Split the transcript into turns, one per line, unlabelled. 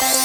Bye.